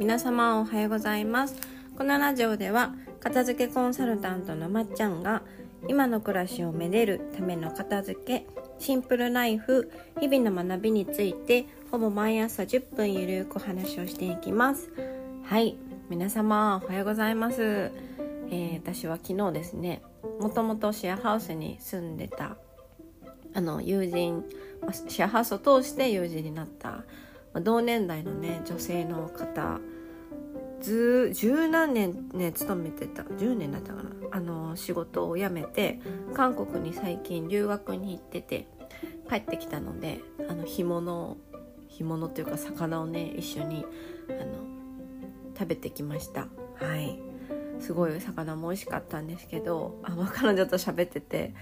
皆様おはようございます。このラジオでは片付けコンサルタントのまっちゃんが今の暮らしをめでるための片付けシンプルライフ日々の学びについてほぼ毎朝10分ゆるくお話をしていきます。はい皆様おはようございます、えー、私は昨日ですねもともとシェアハウスに住んでたあの友人シェアハウスを通して友人になった同年代のね女性の方ず十何年ね勤めてた10年だったかな。あの仕事を辞めて韓国に最近留学に行ってて帰ってきたのであの干物干物っていうか魚をね一緒にあの食べてきました。はい。すごい魚も美味しかったんですけどあ、まあ、彼女と喋ってて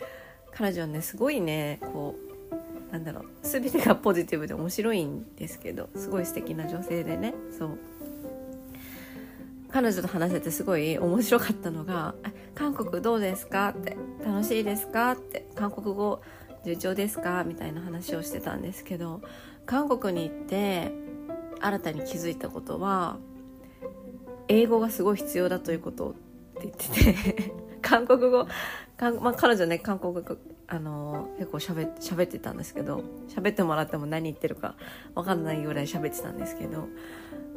彼女はねすごいねこうなんだろう全てがポジティブで面白いんですけどすごい素敵な女性でねそう彼女と話せてすごい面白かったのが「韓国どうですか?」って「楽しいですか?」って「韓国語順調ですか?」みたいな話をしてたんですけど韓国に行って新たに気づいたことは英語がすごい必要だということって言ってて 韓国語、まあ、彼女ね韓国語あの結構しゃべってたんですけど喋ってもらっても何言ってるか分かんないぐらい喋ってたんですけど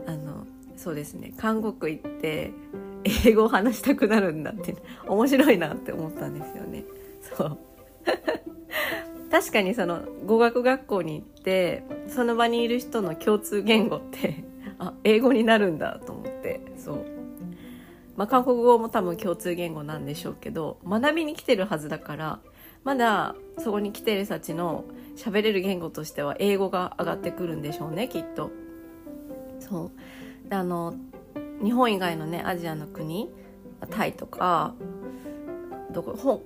あのそうですね韓国行って英語を話したくなるんだって面白いなって思ったんですよね。そう。確かにその語学学校に行ってその場にいる人の共通言語ってあ英語になるんだと思ってそう。まあ、韓国語も多分共通言語なんでしょうけど学びに来てるはずだからまだそこに来てる人たちの喋れる言語としては英語が上がってくるんでしょうねきっと。そうであの日本以外のねアジアの国タイとかどこほ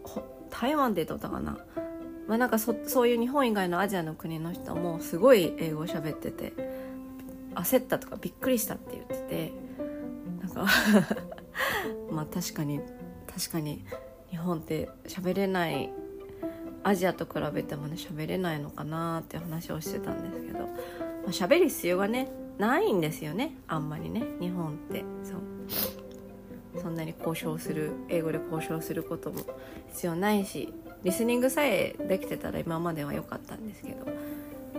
台湾でどうだったかなまあ、なんかそそういう日本以外のアジアの国の人もすごい英語を喋ってて焦ったとかびっくりしたって言っててなんか まあ確かに確かに日本って喋れないアジアと比べてもね喋れないのかなって話をしてたんですけど、まあ、喋る必要がねないんですよね。あんまりね日本って。そう。そんなに交渉する英語で交渉することも必要ないしリスニングさえできてたら今までは良かったんですけど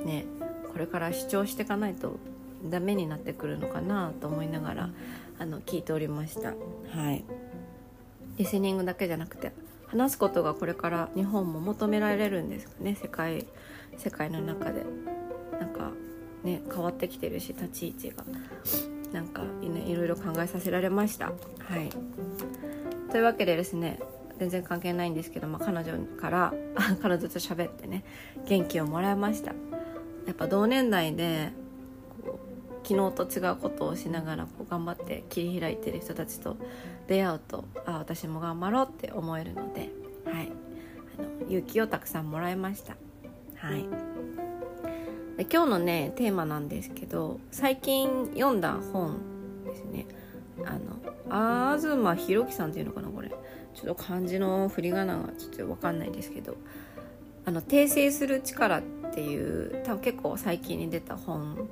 ねこれから主張していかないとダメになってくるのかなと思いながらあの聞いておりました。はい。リスニングだけじゃなくて話すことがこれから日本も求められるんですかね。世界世界の中で。なんかね変わってきてるし立ち位置が。なんか、ね、いろいろ考えさせられました。はい。というわけでですね全然関係ないんですけど、まあ、彼女から 彼女と喋ってね元気をもらいました。やっぱ同年代で昨日と違うことをしながらこう頑張って切り開いてる人たちと出会うとあ私も頑張ろうって思えるので、はい、あの勇気をたくさんもらいました。はい。で今日のねテーマなんですけど最近読んだ本ですね。あの東博樹さんっていうのかなこれ。ちょっと漢字の振り仮名がちょっと分かんないですけど。あの訂正する力っていう多分結構最近に出た本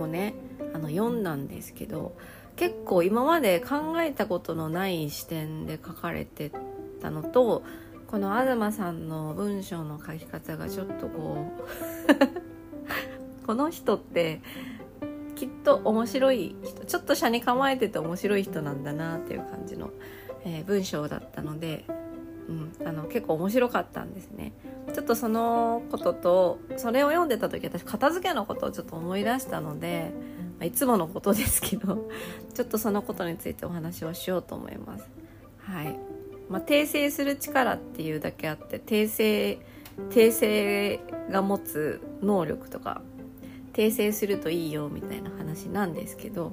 をねあの読んだんですけど結構今まで考えたことのない視点で書かれてたのとこの東さんの文章の書き方がちょっとこう この人ってきっと面白い人ちょっと車に構えてて面白い人なんだなっていう感じの、えー、文章だったので、うん、あの結構面白かったんですね。ちょっとそのこととそれを読んでた時私片付けのことをちょっと思い出したので、まあ、いつものことですけど ちょっとそのことについてお話をしようと思います。はいまあ、訂正する力っていうだけあって訂正訂正が持つ能力とか訂正するといいよみたいな話なんですけど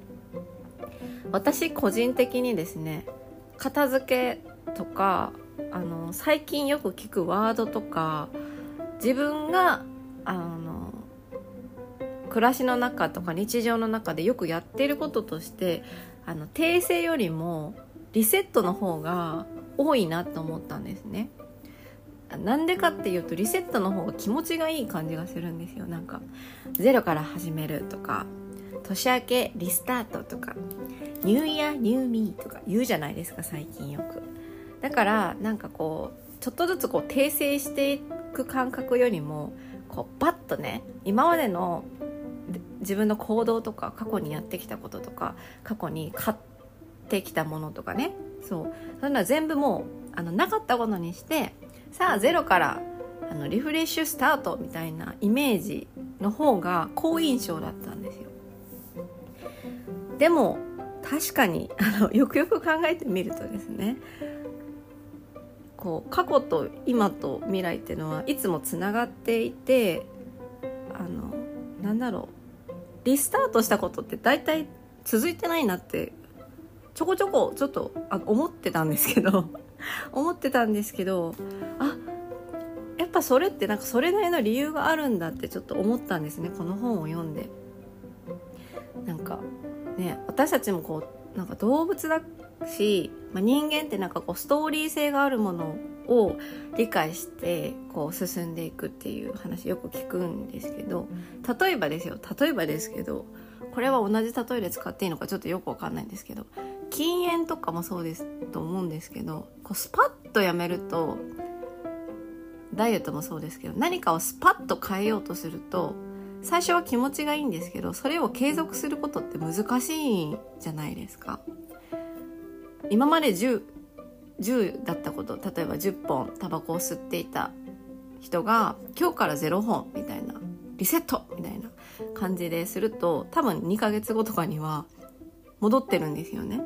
私個人的にですね片付けとかあの最近よく聞くワードとか自分があの暮らしの中とか日常の中でよくやっていることとしてあの訂正よりもリセットの方が多いなと思ったんですね。なんでかっていうとリセットの方が気持ちがいい感じがするんですよなんかゼロから始めるとか年明けリスタートとかニューイヤーニューミーとか言うじゃないですか最近よくだからなんかこうちょっとずつこう訂正していく感覚よりもこうバッとね今までの自分の行動とか過去にやってきたこととか過去に買ってきたものとかね。そう。そういうのは全部もうあのなかったことにしてさあゼロからあのリフレッシュスタートみたいなイメージの方が好印象だったんですよ。でも確かにあのよくよく考えてみるとですねこう過去と今と未来っていうのはいつもつながっていてあのなんだろう。リスタートしたことって大体続いてないなってちょこちょこちょっとあ思ってたんですけど 思ってたんですけどあやっぱそれってなんかそれなりの理由があるんだってちょっと思ったんですね。この本を読んで。なんかね私たちもこうなんか動物だし、まあ、人間ってなんかこうストーリー性があるものを理解してこう進んでいくっていう話よく聞くんですけど例えばですよ例えばですけどこれは同じ例えで使っていいのかちょっとよくわかんないんですけど禁煙とかもそうですと思うんですけどこうスパッとやめるとダイエットもそうですけど何かをスパッと変えようとすると最初は気持ちがいいんですけどそれを継続することって難しいじゃないですか。今まで 10, 10だったこと例えば10本タバコを吸っていた人が今日から0本みたいなリセットみたいな感じですると多分2ヶ月後とかには戻ってるんですよね。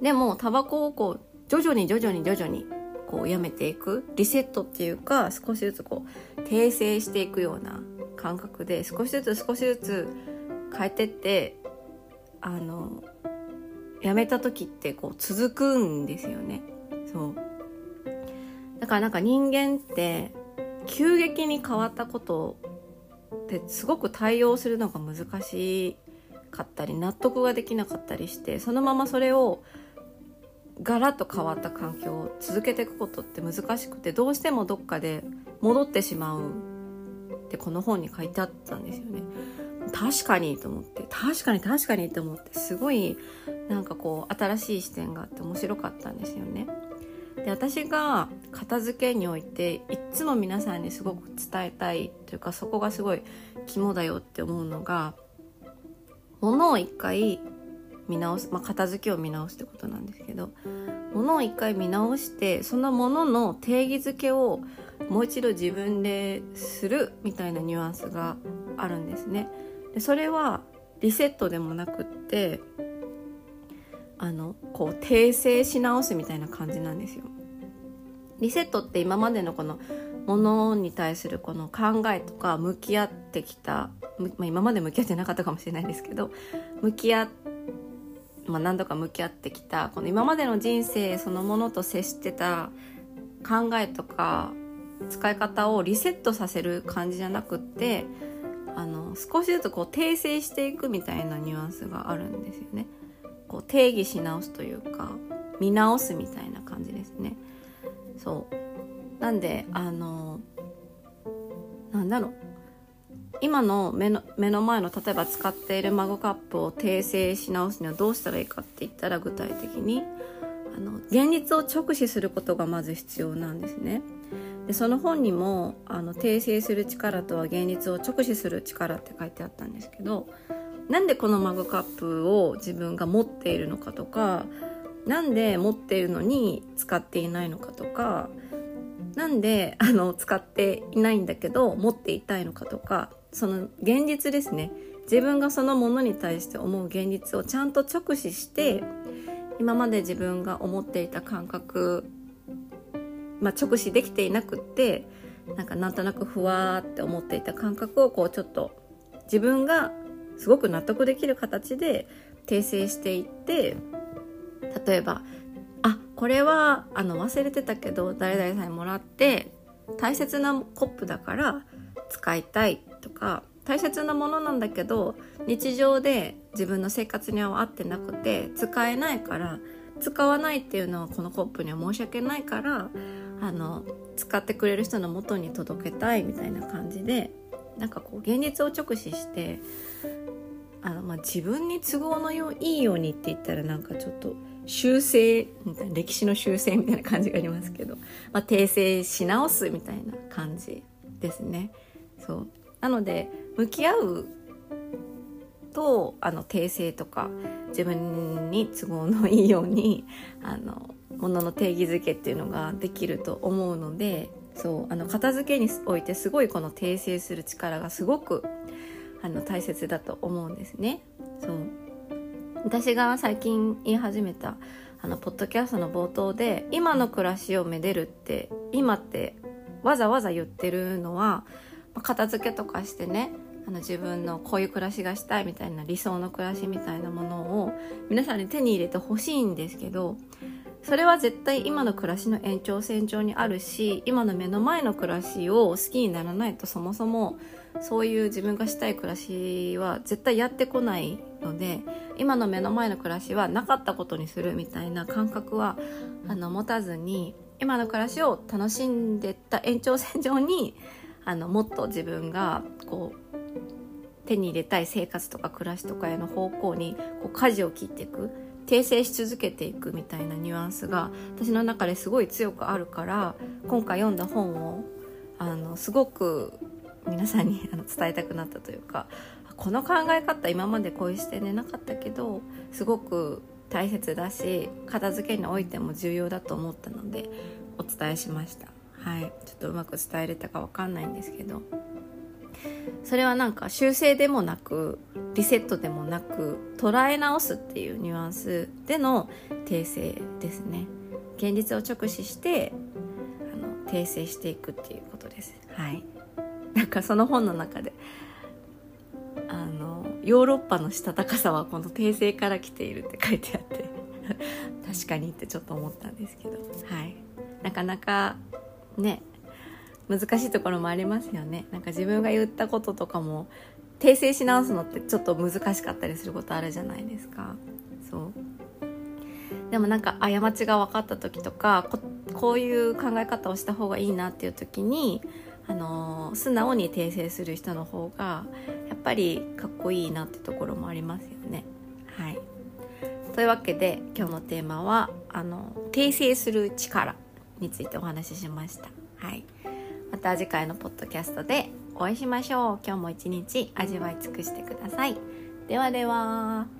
でもタバコをこう徐々に徐々に徐々にこうやめていくリセットっていうか少しずつこう訂正していくような感覚で少しずつ少しずつ変えてってあのやめた時ってこう続くんですよねそうだからなんか人間って急激に変わったことってすごく対応するのが難しかったり納得ができなかったりしてそのままそれをガラッと変わった環境を続けていくことって難しくてどうしてもどっかで戻ってしまうってこの本に書いてあったんですよね。確かにと思って確かに確かにと思ってすごいなんかこう新しい視点があって面白かったんですよね。で私が片付けにおいていつも皆さんにすごく伝えたいというかそこがすごい肝だよって思うのが物を一回見直す、まあ、片付けを見直すってことなんですけど物を一回見直してそのものの定義づけをもう一度自分でするみたいなニュアンスがあるんですね。でそれはリセットでもなくってあのこう訂正し直すみたいな感じなんですよ。リセットって今までのこのものに対するこの考えとか向き合ってきた、まあ、今まで向き合ってなかったかもしれないですけど向き合っま、何度か向き合ってきたこの今までの人生そのものと接してた考えとか使い方をリセットさせる感じじゃなくっての少しずつこう訂正していくみたいなニュアンスがあるんですよね。こう定義し直すというか見直すみたいな感じですね。そうなんであのなんだろう今の目の目の前の例えば使っているマグカップを訂正し直すにはどうしたらいいかって言ったら具体的にあの現実を直視することがまず必要なんですね。でその本にもあの訂正する力とは現実を直視する力って書いてあったんですけどなんでこのマグカップを自分が持っているのかとかなんで持っているのに使っていないのかとかなんであの使っていないんだけど持っていたいのかとかその現実ですね。自分がそのものに対して思う現実をちゃんと直視して今まで自分が思っていた感覚、まあ、直視できていなくってなんかなんとなくふわーって思っていた感覚をこうちょっと自分がすごく納得できる形で訂正していって例えばあこれはあの忘れてたけど誰々さんにもらって大切なコップだから使いたいとか大切なものなんだけど日常で自分の生活には合ってなくて使えないから使わないっていうのはこのコップには申し訳ないからあの使ってくれる人の元に届けたいみたいな感じでなんかこう現実を直視してあの、まあ、自分に都合のよいいようにって言ったらなんかちょっと修正みたいな歴史の修正みたいな感じがありますけど、まあ、訂正し直すみたいな感じですね。そうなので向き合うとあの訂正とか自分に都合のいいようにあのものの定義づけっていうのができると思うのでそうあの片付けにおいてすごいこの訂正する力がすごくあの大切だと思うんですね。そう私が最近言い始めたあのポッドキャストの冒頭で今の暮らしをめでるって今ってわざわざ言ってるのは片付けとかしてねあの自分のこういう暮らしがしたいみたいな理想の暮らしみたいなものを皆さんに手に入れてほしいんですけどそれは絶対今の暮らしの延長線上にあるし今の目の前の暮らしを好きにならないとそもそもそういう自分がしたい暮らしは絶対やってこないので今の目の前の暮らしはなかったことにするみたいな感覚はあの持たずに今の暮らしを楽しんでった延長線上にあのもっと自分がこう手に入れたい生活とか暮らしとかへの方向にこう舵を切っていく訂正し続けていくみたいなニュアンスが私の中ですごい強くあるから今回読んだ本をあのすごく皆さんに伝えたくなったというかこの考え方今までこういう視点でなかったけどすごく大切だし片付けにおいても重要だと思ったのでお伝えしました。はい。ちょっとうまく伝えれたか分かんないんですけど。それはなんか修正でもなくリセットでもなく捉え直すっていうニュアンスでの訂正ですね。現実を直視してあの訂正していくっていうことです。はい。なんかその本の中であのヨーロッパのしたたかさはこの訂正から来ているって書いてあって 確かにってちょっと思ったんですけど。はい。なかなかね難しいところもありますよね。なんか自分が言ったこととかも訂正し直すのってちょっと難しかったりすることあるじゃないですか。そう。でもなんか過ちが分かった時とかこういう考え方をした方がいいなっていう時にあの素直に訂正する人の方がやっぱりかっこいいなってところもありますよね。はい、というわけで今日のテーマはあの訂正する力についてお話ししました。はい、また次回のポッドキャストでお会いしましょう。今日も一日味わい尽くしてください。ではでは。